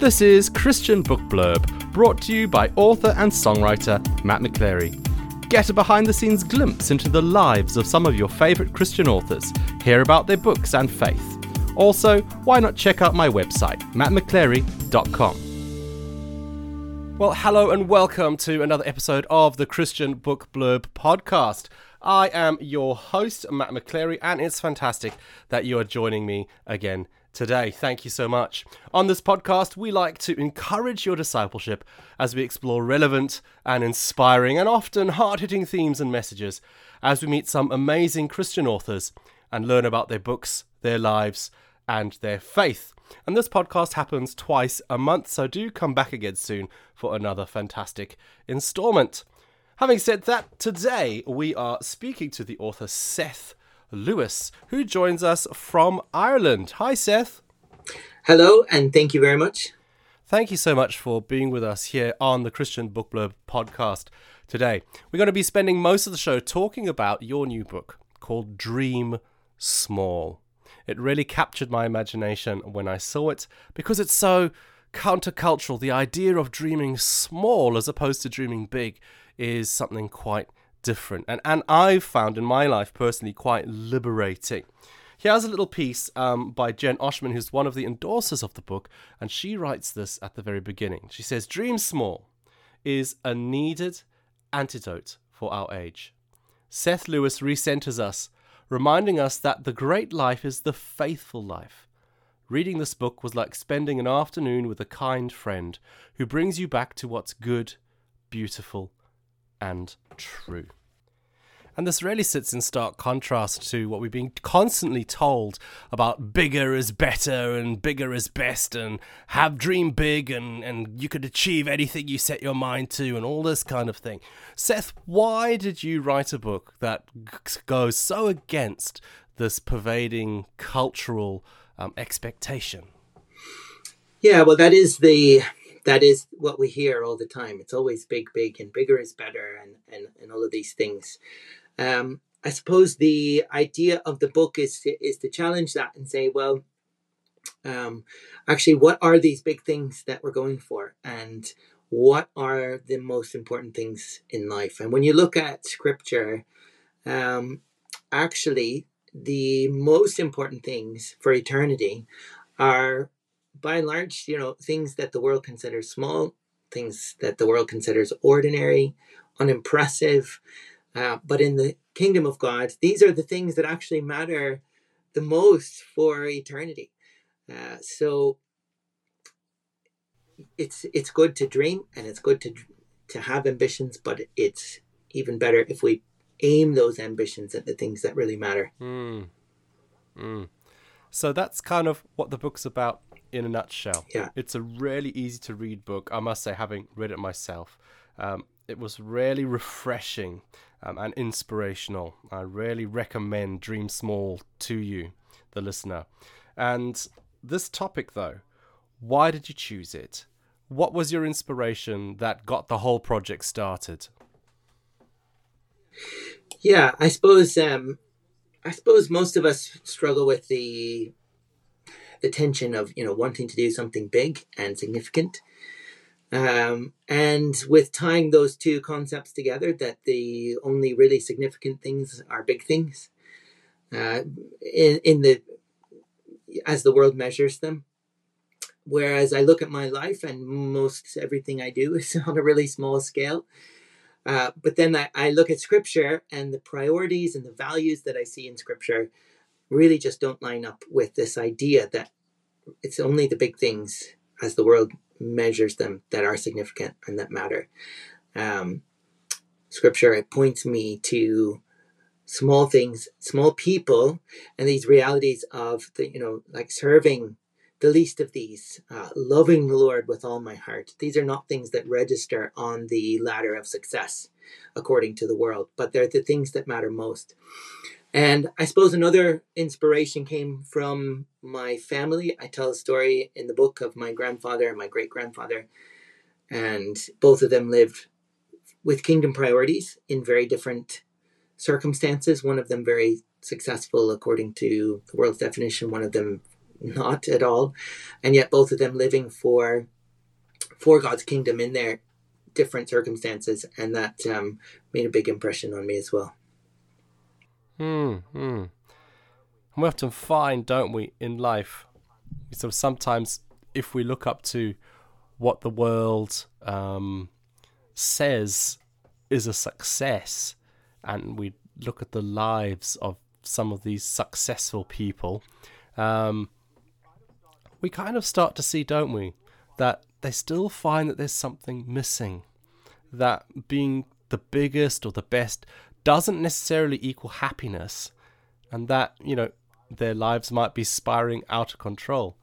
This is Christian Book Blurb, brought to you by author and songwriter Matt McClary. Get a behind the scenes glimpse into the lives of some of your favourite Christian authors, hear about their books and faith. Also, why not check out my website, mattmcclary.com. Well, hello and welcome to another episode of the Christian Book Blurb podcast. I am your host, Matt McClary, and it's fantastic that you are joining me again today. Thank you so much. On this podcast, we like to encourage your discipleship as we explore relevant and inspiring and often hard hitting themes and messages as we meet some amazing Christian authors and learn about their books, their lives, and their faith. And this podcast happens twice a month, so do come back again soon for another fantastic installment. Having said that, today we are speaking to the author Seth Lewis, who joins us from Ireland. Hi, Seth. Hello, and thank you very much. Thank you so much for being with us here on the Christian Book Blurb podcast today. We're going to be spending most of the show talking about your new book called Dream Small. It really captured my imagination when I saw it because it's so countercultural. The idea of dreaming small as opposed to dreaming big is something quite different. And, and I've found in my life personally quite liberating. Here's a little piece um, by Jen Oshman, who's one of the endorsers of the book, and she writes this at the very beginning. She says, Dream small is a needed antidote for our age. Seth Lewis recenters us, reminding us that the great life is the faithful life. Reading this book was like spending an afternoon with a kind friend who brings you back to what's good, beautiful, and true. And this really sits in stark contrast to what we've been constantly told about bigger is better and bigger is best and have dream big and, and you could achieve anything you set your mind to and all this kind of thing. Seth, why did you write a book that goes so against this pervading cultural um, expectation? Yeah, well, that is the that is what we hear all the time. It's always big, big, and bigger is better, and and, and all of these things. Um, I suppose the idea of the book is is to challenge that and say, well, um, actually, what are these big things that we're going for, and what are the most important things in life? And when you look at Scripture, um, actually, the most important things for eternity are by and large, you know, things that the world considers small, things that the world considers ordinary, unimpressive. Uh, but in the kingdom of God, these are the things that actually matter the most for eternity. Uh, so it's it's good to dream and it's good to to have ambitions, but it's even better if we aim those ambitions at the things that really matter. Mm. Mm. So that's kind of what the book's about in a nutshell. Yeah. It's a really easy to read book, I must say, having read it myself. Um, it was really refreshing um, and inspirational. I really recommend Dream Small to you, the listener. And this topic, though, why did you choose it? What was your inspiration that got the whole project started? Yeah, I suppose um, I suppose most of us struggle with the the tension of you know wanting to do something big and significant. Um, and with tying those two concepts together that the only really significant things are big things uh, in, in the as the world measures them. Whereas i look at my life and most everything i do is on a really small scale. Uh, but then I, I look at scripture and the priorities and the values that i see in scripture really just don't line up with this idea that it's only the big things as the world measures them that are significant and that matter. Um, scripture it points me to small things, small people, and these realities of the you know like serving the least of these, uh, loving the Lord with all my heart. These are not things that register on the ladder of success according to the world, but they're the things that matter most. And I suppose another inspiration came from my family. I tell a story in the book of my grandfather and my great grandfather, and both of them lived with kingdom priorities in very different circumstances. One of them very successful according to the world's definition, one of them not at all, and yet both of them living for for God's kingdom in their different circumstances, and that um, made a big impression on me as well. Hmm. hmm. We often find, don't we, in life, so sometimes if we look up to what the world um, says is a success, and we look at the lives of some of these successful people, um, we kind of start to see, don't we, that they still find that there's something missing. That being the biggest or the best doesn't necessarily equal happiness, and that, you know, their lives might be spiraling out of control.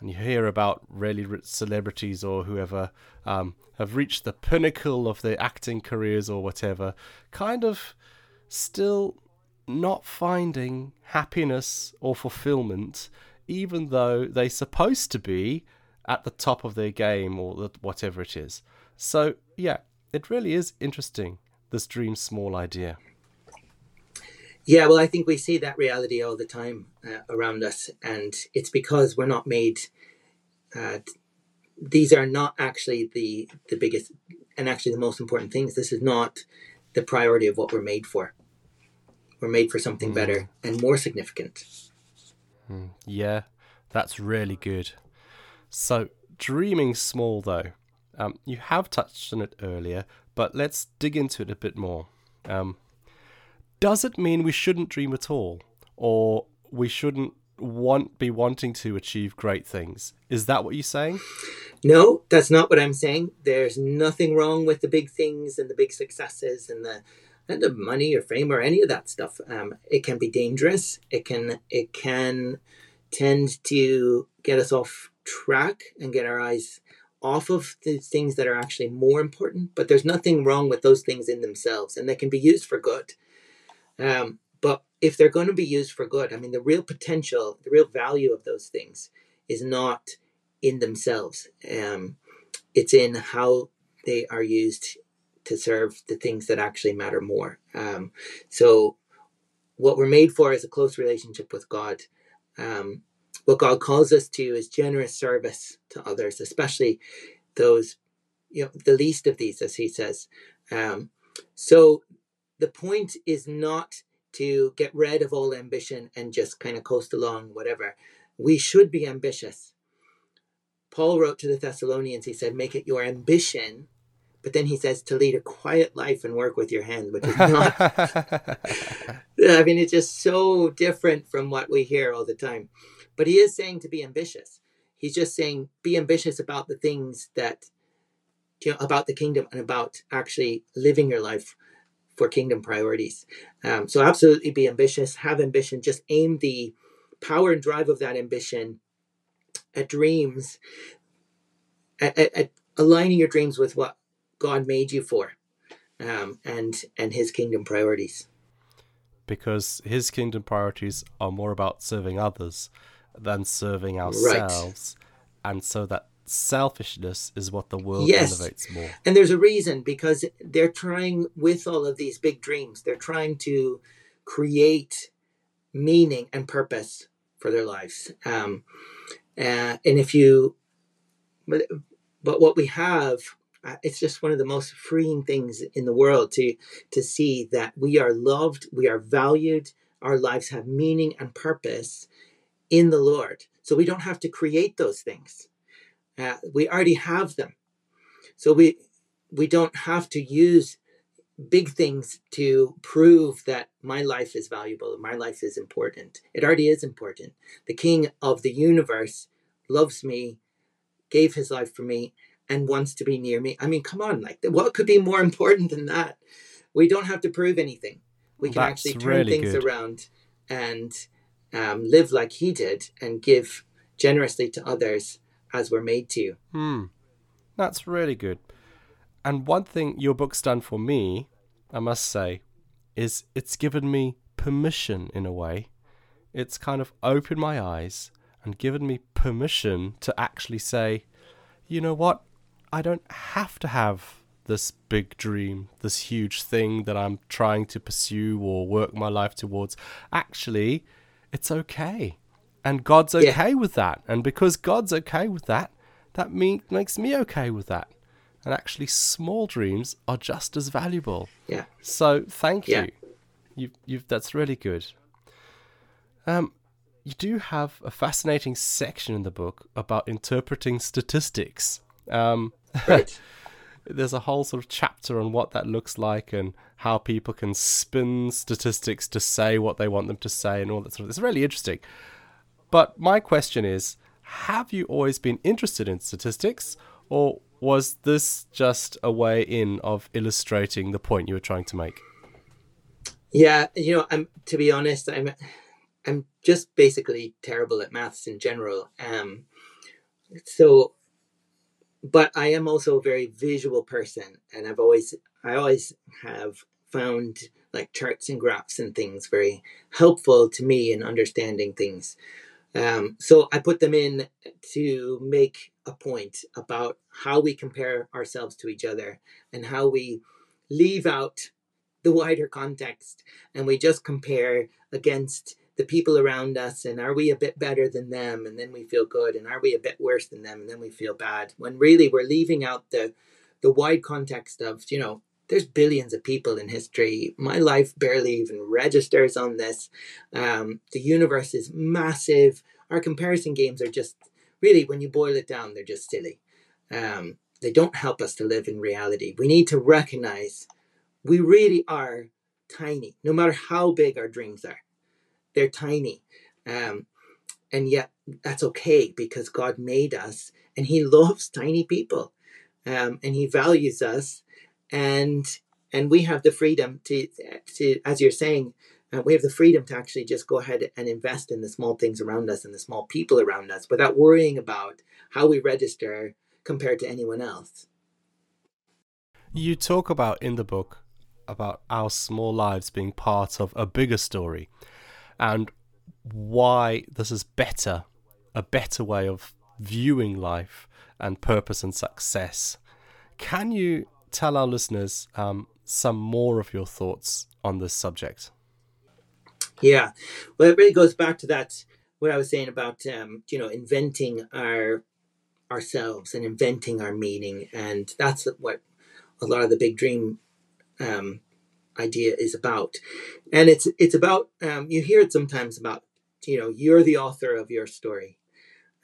And you hear about really rich celebrities or whoever um, have reached the pinnacle of their acting careers or whatever, kind of still not finding happiness or fulfillment, even though they're supposed to be at the top of their game or whatever it is. So, yeah, it really is interesting, this dream small idea. Yeah, well, I think we see that reality all the time uh, around us, and it's because we're not made. Uh, these are not actually the the biggest and actually the most important things. This is not the priority of what we're made for. We're made for something mm. better and more significant. Mm. Yeah, that's really good. So, dreaming small, though, um, you have touched on it earlier, but let's dig into it a bit more. Um, does it mean we shouldn't dream at all, or we shouldn't want be wanting to achieve great things? Is that what you're saying? No, that's not what I'm saying. There's nothing wrong with the big things and the big successes and the and the money or fame or any of that stuff. Um, it can be dangerous. It can it can tend to get us off track and get our eyes off of the things that are actually more important. But there's nothing wrong with those things in themselves, and they can be used for good. Um, but if they're going to be used for good, I mean, the real potential, the real value of those things is not in themselves. Um, it's in how they are used to serve the things that actually matter more. Um, so, what we're made for is a close relationship with God. Um, what God calls us to is generous service to others, especially those, you know, the least of these, as He says. Um, so, the point is not to get rid of all ambition and just kind of coast along, whatever. We should be ambitious. Paul wrote to the Thessalonians, he said, Make it your ambition but then he says to lead a quiet life and work with your hands, which is not. I mean, it's just so different from what we hear all the time. But he is saying to be ambitious. He's just saying be ambitious about the things that, you know, about the kingdom and about actually living your life for kingdom priorities. Um, so absolutely be ambitious, have ambition, just aim the power and drive of that ambition at dreams, at, at, at aligning your dreams with what God made you for, um, and and His kingdom priorities. Because His kingdom priorities are more about serving others than serving ourselves, right. and so that selfishness is what the world yes. elevates more. And there's a reason because they're trying with all of these big dreams, they're trying to create meaning and purpose for their lives. Um, uh, and if you, but, but what we have it's just one of the most freeing things in the world to to see that we are loved, we are valued, our lives have meaning and purpose in the Lord. So we don't have to create those things. Uh, we already have them. So we we don't have to use big things to prove that my life is valuable, my life is important. It already is important. The king of the universe loves me, gave his life for me, and wants to be near me. I mean, come on, like what could be more important than that? We don't have to prove anything. We can That's actually turn really things good. around and um, live like he did and give generously to others as we're made to. Hmm. That's really good. And one thing your book's done for me, I must say, is it's given me permission in a way. It's kind of opened my eyes and given me permission to actually say, you know what? I don't have to have this big dream, this huge thing that I'm trying to pursue or work my life towards. Actually, it's okay. and God's okay yeah. with that. And because God's okay with that, that me- makes me okay with that. And actually, small dreams are just as valuable. Yeah. So thank you. You, you, that's really good. Um, you do have a fascinating section in the book about interpreting statistics. Um, right. There's a whole sort of chapter on what that looks like and how people can spin statistics to say what they want them to say and all that sort of. It's really interesting. But my question is, have you always been interested in statistics, or was this just a way in of illustrating the point you were trying to make? Yeah, you know, I'm to be honest, I'm I'm just basically terrible at maths in general. Um, so, but I am also a very visual person, and I've always I always have found like charts and graphs and things very helpful to me in understanding things. Um, so I put them in to make a point about how we compare ourselves to each other and how we leave out the wider context and we just compare against the people around us and are we a bit better than them and then we feel good and are we a bit worse than them and then we feel bad when really we're leaving out the the wide context of you know there's billions of people in history. My life barely even registers on this. Um, the universe is massive. Our comparison games are just really, when you boil it down, they're just silly. Um, they don't help us to live in reality. We need to recognize we really are tiny, no matter how big our dreams are. They're tiny. Um, and yet, that's okay because God made us and He loves tiny people um, and He values us and and we have the freedom to to as you're saying uh, we have the freedom to actually just go ahead and invest in the small things around us and the small people around us without worrying about how we register compared to anyone else you talk about in the book about our small lives being part of a bigger story and why this is better a better way of viewing life and purpose and success. Can you tell our listeners um, some more of your thoughts on this subject. Yeah, well, it really goes back to that what I was saying about um, you know inventing our ourselves and inventing our meaning, and that's what a lot of the big dream um, idea is about. And it's it's about um, you hear it sometimes about you know you're the author of your story,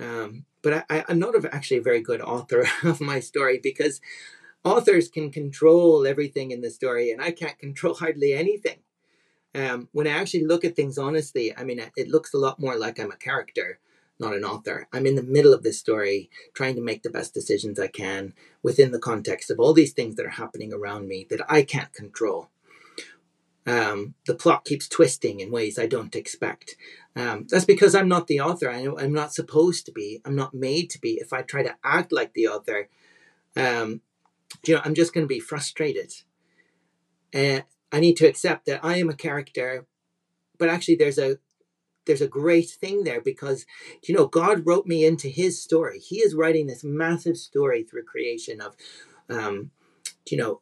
um, but I, I'm not actually a very good author of my story because authors can control everything in the story, and I can't control hardly anything. Um, when I actually look at things honestly, I mean, it looks a lot more like I'm a character, not an author. I'm in the middle of this story, trying to make the best decisions I can within the context of all these things that are happening around me that I can't control. Um, the plot keeps twisting in ways I don't expect. Um, that's because I'm not the author. I, am not supposed to be. I'm not made to be. If I try to act like the author, um, you know, I'm just going to be frustrated. And I need to accept that I am a character, but actually there's a there's a great thing there because you know God wrote me into His story. He is writing this massive story through creation of, um, you know,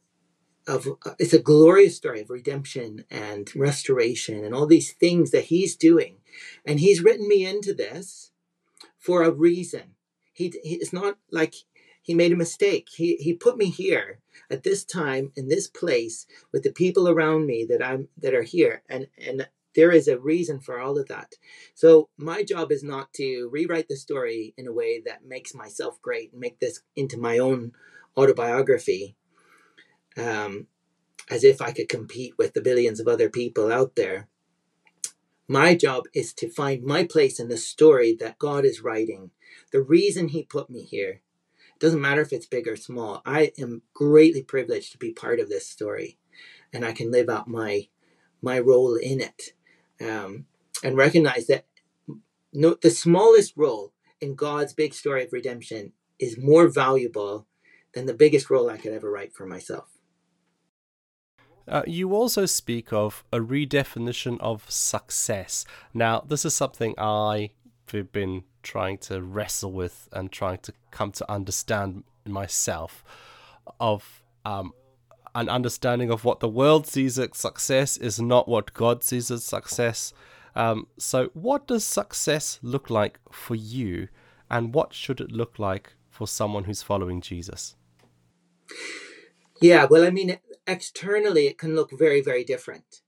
of uh, it's a glorious story of redemption and restoration and all these things that He's doing, and He's written me into this for a reason. He, he it's not like he made a mistake. He he put me here at this time in this place with the people around me that I'm that are here and and there is a reason for all of that. So my job is not to rewrite the story in a way that makes myself great and make this into my own autobiography. Um, as if I could compete with the billions of other people out there. My job is to find my place in the story that God is writing, the reason He put me here, It doesn't matter if it's big or small. I am greatly privileged to be part of this story, and I can live out my my role in it, um, and recognize that no, the smallest role in God's big story of redemption is more valuable than the biggest role I could ever write for myself. Uh, you also speak of a redefinition of success. Now, this is something I've been trying to wrestle with and trying to come to understand myself of um, an understanding of what the world sees as success is not what God sees as success. Um, so, what does success look like for you, and what should it look like for someone who's following Jesus? Yeah, well, I mean, externally, it can look very, very different.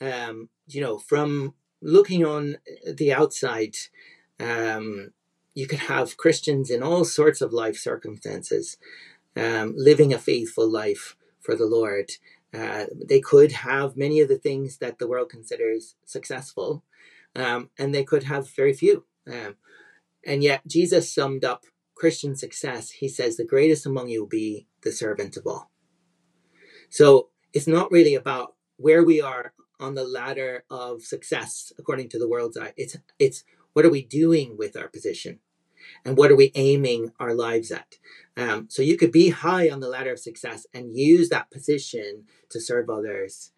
Um, you know, from looking on the outside, um, you could have Christians in all sorts of life circumstances um, living a faithful life for the Lord. Uh, they could have many of the things that the world considers successful, um, and they could have very few. Um, and yet, Jesus summed up Christian success. He says, The greatest among you will be the servant of all. So it's not really about where we are on the ladder of success according to the world's eye. It's, it's what are we doing with our position? And what are we aiming our lives at? Um, so you could be high on the ladder of success and use that position to serve others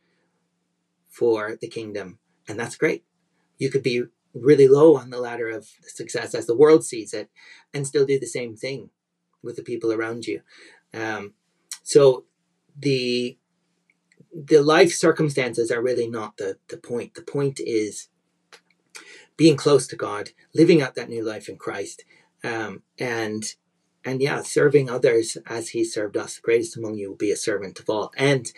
for the kingdom. And that's great. You could be really low on the ladder of success as the world sees it and still do the same thing with the people around you. Um, so the the life circumstances are really not the, the point. The point is being close to God, living out that new life in Christ, um, and and yeah, serving others as He served us. The greatest among you will be a servant of all. And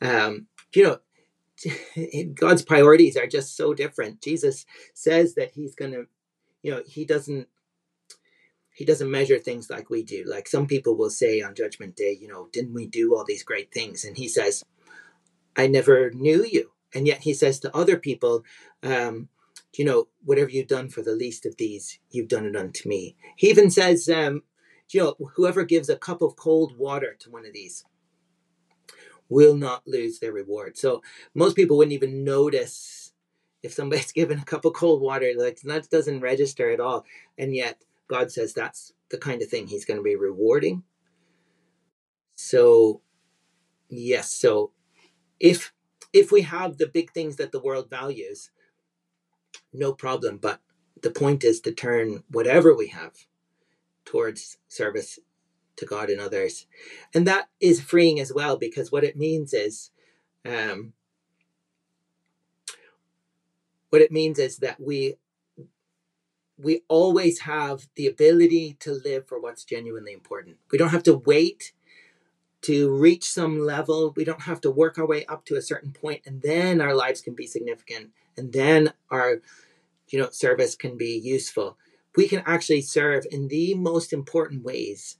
um, you know, God's priorities are just so different. Jesus says that He's going to, you know, He doesn't he doesn't measure things like we do. Like some people will say on Judgment Day, you know, didn't we do all these great things? And he says, I never knew you. And yet he says to other people, um, you know, whatever you've done for the least of these, you've done it unto me. He even says, um, you know, whoever gives a cup of cold water to one of these will not lose their reward. So most people wouldn't even notice if somebody's given a cup of cold water, like that doesn't register at all. And yet God says that's the kind of thing he's going to be rewarding. So yes, so if if we have the big things that the world values, no problem. But the point is to turn whatever we have towards service to God and others. And that is freeing as well because what it means is um, what it means is that we we always have the ability to live for what's genuinely important. We don't have to wait to reach some level. We don't have to work our way up to a certain point and then our lives can be significant and then our you know service can be useful. We can actually serve in the most important ways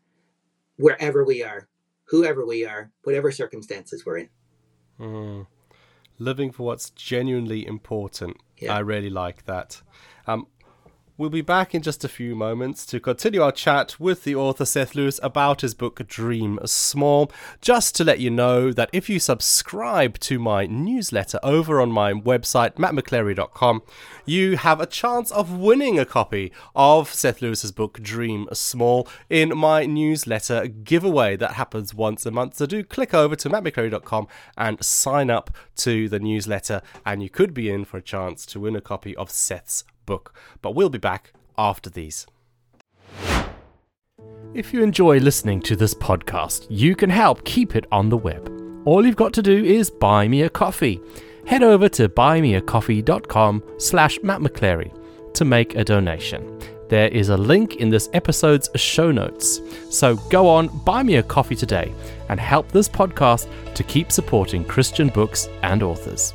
wherever we are, whoever we are, whatever circumstances we're in. Mm. Living for what's genuinely important. Yeah. I really like that. Um, We'll be back in just a few moments to continue our chat with the author Seth Lewis about his book Dream Small. Just to let you know that if you subscribe to my newsletter over on my website, mattmcclary.com, you have a chance of winning a copy of Seth Lewis's book Dream Small in my newsletter giveaway that happens once a month. So do click over to mattmcclary.com and sign up to the newsletter, and you could be in for a chance to win a copy of Seth's book. But we'll be back after these. If you enjoy listening to this podcast, you can help keep it on the web. All you've got to do is buy me a coffee. Head over to buymeacoffee.com slash Matt McClary to make a donation. There is a link in this episode's show notes. So go on, buy me a coffee today and help this podcast to keep supporting Christian books and authors.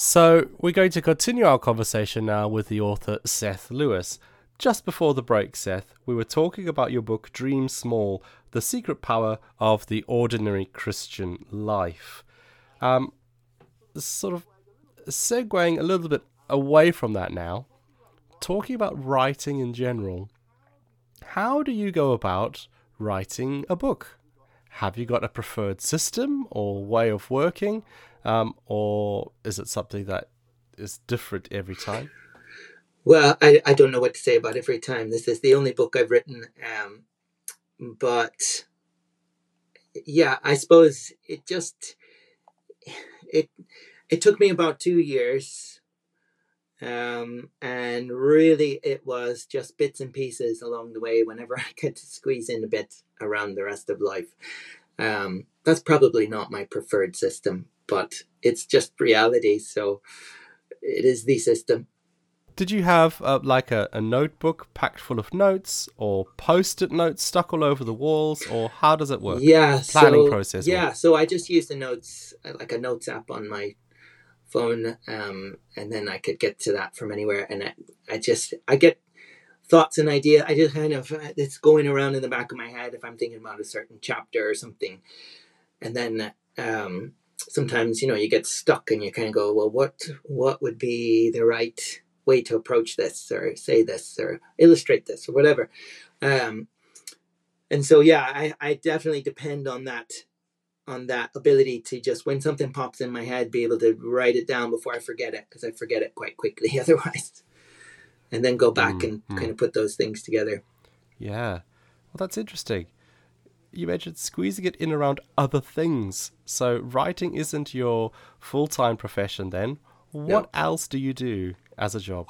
So, we're going to continue our conversation now with the author Seth Lewis. Just before the break, Seth, we were talking about your book Dream Small The Secret Power of the Ordinary Christian Life. Um, sort of segueing a little bit away from that now, talking about writing in general. How do you go about writing a book? Have you got a preferred system or way of working? Um, or is it something that is different every time? Well, I, I don't know what to say about every time. This is the only book I've written, um, but yeah, I suppose it just it it took me about two years, um, and really it was just bits and pieces along the way. Whenever I could squeeze in a bit around the rest of life, um, that's probably not my preferred system but it's just reality. So it is the system. Did you have uh, like a, a notebook packed full of notes or post-it notes stuck all over the walls or how does it work? Yeah, Planning so, process. Yeah, so I just use the notes uh, like a notes app on my phone, um, and then I could get to that from anywhere. And I, I just I get thoughts and idea. I just kind of it's going around in the back of my head if I'm thinking about a certain chapter or something, and then um, sometimes you know you get stuck and you kind of go, well, what what would be the right way to approach this or say this or illustrate this or whatever. Um, and so yeah, I, I definitely depend on that on that ability to just when something pops in my head be able to write it down before I forget it because I forget it quite quickly otherwise. And then go back Mm, and mm. kind of put those things together. Yeah. Well, that's interesting. You mentioned squeezing it in around other things. So writing isn't your full-time profession then. What else do you do as a job?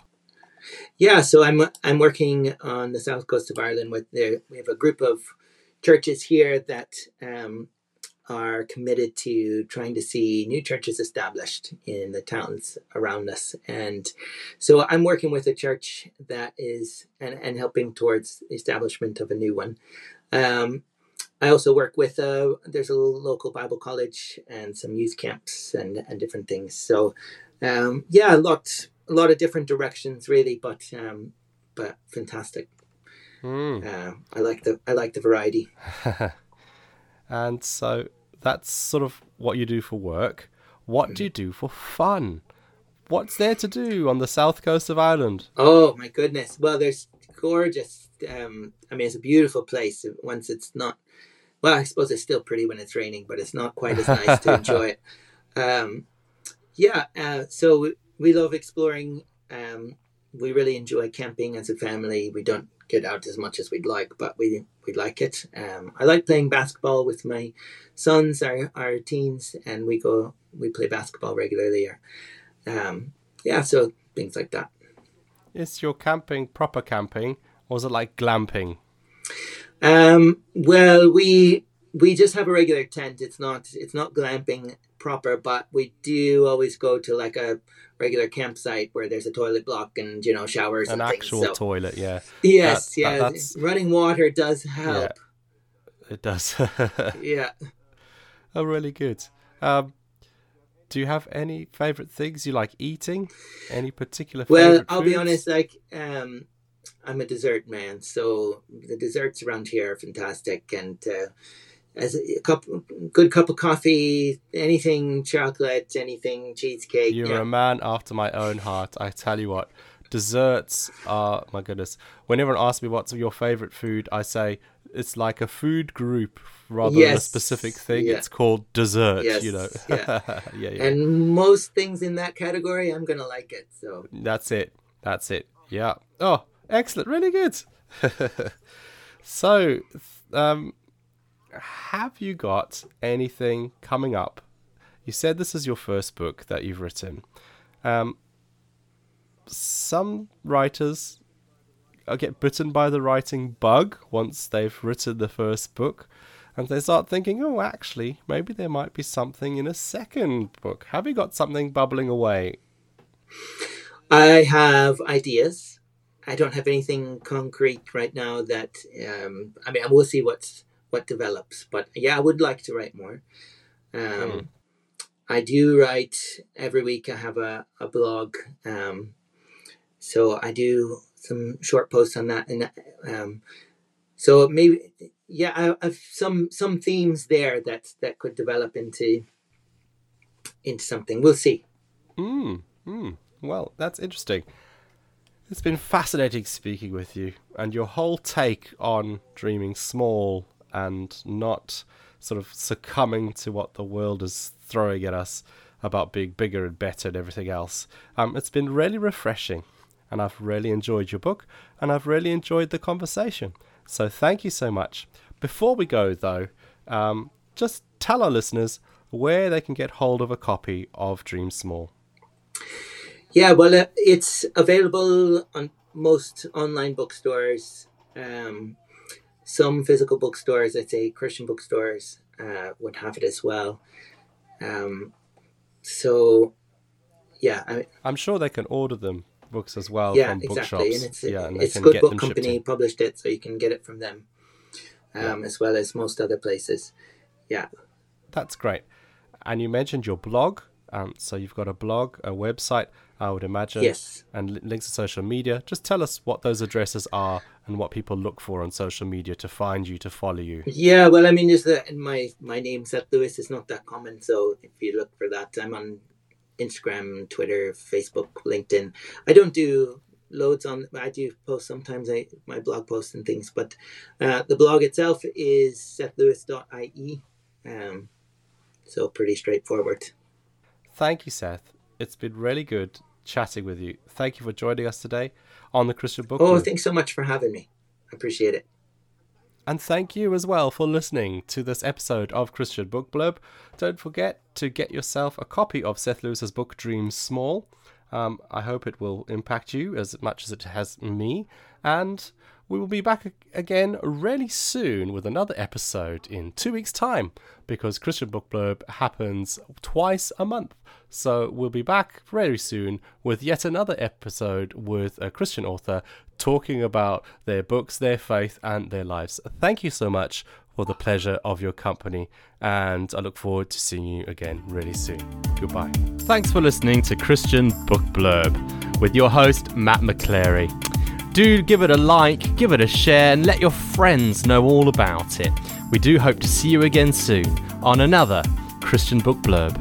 Yeah, so I'm I'm working on the south coast of Ireland with the we have a group of churches here that um, are committed to trying to see new churches established in the towns around us, and so I'm working with a church that is and and helping towards the establishment of a new one. Um, I also work with a there's a local Bible college and some youth camps and and different things. So um, yeah, a lot a lot of different directions really, but um, but fantastic. Hmm. Uh, I like the I like the variety. and so that's sort of what you do for work. What do you do for fun? What's there to do on the south coast of Ireland? Oh my goodness! Well, there's gorgeous. Um, I mean, it's a beautiful place. Once it's not, well, I suppose it's still pretty when it's raining, but it's not quite as nice to enjoy it. Um, yeah, uh, so we, we love exploring. Um, we really enjoy camping as a family. We don't get out as much as we'd like, but we we like it. Um, I like playing basketball with my sons, our our teens, and we go we play basketball regularly. Or, um, yeah, so things like that. Is your camping proper camping, or is it like glamping? Um, well, we we just have a regular tent. It's not it's not glamping proper, but we do always go to like a regular campsite where there's a toilet block and you know showers An and actual things. So, toilet, yeah. yes, that- that- yeah, that's- running water does help. It does. Yeah. oh, really good. Um, do you have any favorite things you like eating? Any particular Well, I'll be honest. Like, um, I'm a dessert man, so the desserts around here are fantastic. And uh, as a cup, good cup of coffee, anything chocolate, anything cheesecake. You're yeah. a man after my own heart. I tell you what, desserts are my goodness. When everyone asks me what's your favorite food, I say it's like a food group rather than a specific thing. yeah. It's called dessert. Yes, You know. yeah. yeah, yeah. and most things in that category, I'm gonna like it. So That's it. That's it. Yeah. Oh, excellent. Really good. so, um, have you got anything coming up? You said this is your first book that you've written. Um, some writers uh, get bitten by the writing bug once they've written the first book. And they start thinking, oh, actually, maybe there might be something in a second book. Have you got something bubbling away? I have ideas. I don't have anything concrete right now. That um, I mean, we'll see what's what develops. But yeah, I would like to write more. Um, Hmm. I do write every week. I have a, a blog, um, so I do some short posts on that, and um, so maybe yeah, I have some some themes there that that could develop into into something. We'll see. Mm, mm. Well, that's interesting. It's been fascinating speaking with you and your whole take on dreaming small and not sort of succumbing to what the world is throwing at us about being bigger and better and everything else. Um, it's been really refreshing and I've really enjoyed your book and I've really enjoyed the conversation. So thank you so much. Before we go, though, um, just tell our listeners where they can get hold of a copy of Dream Small. Yeah, well, uh, it's available on most online bookstores. Um, some physical bookstores, I'd say Christian bookstores, uh, would have it as well. Um, so yeah, I, I'm sure they can order them books as well yeah, from exactly. bookshops. And it's yeah, and it's can Good Book Company published it, so you can get it from them, um, as well as most other places. Yeah, That's great. And you mentioned your blog. Um, so you've got a blog, a website, I would imagine, yes. and links to social media. Just tell us what those addresses are and what people look for on social media to find you, to follow you. Yeah, well, I mean, just the, my my name Seth Lewis is not that common, so if you look for that, I'm on Instagram, Twitter, Facebook, LinkedIn. I don't do loads on. I do post sometimes. I my blog posts and things, but uh, the blog itself is sethlewis.ie. Um, so pretty straightforward. Thank you, Seth. It's been really good chatting with you. Thank you for joining us today on the Christian Book Oh, Blurb. thanks so much for having me. I appreciate it. And thank you as well for listening to this episode of Christian Book Blurb. Don't forget to get yourself a copy of Seth Lewis's book Dreams Small. Um, I hope it will impact you as much as it has me. And we will be back again really soon with another episode in two weeks' time because Christian Book Blurb happens twice a month. So we'll be back very soon with yet another episode with a Christian author talking about their books, their faith, and their lives. Thank you so much for the pleasure of your company, and I look forward to seeing you again really soon. Goodbye. Thanks for listening to Christian Book Blurb with your host, Matt McClary. Do give it a like, give it a share, and let your friends know all about it. We do hope to see you again soon on another Christian Book Blurb.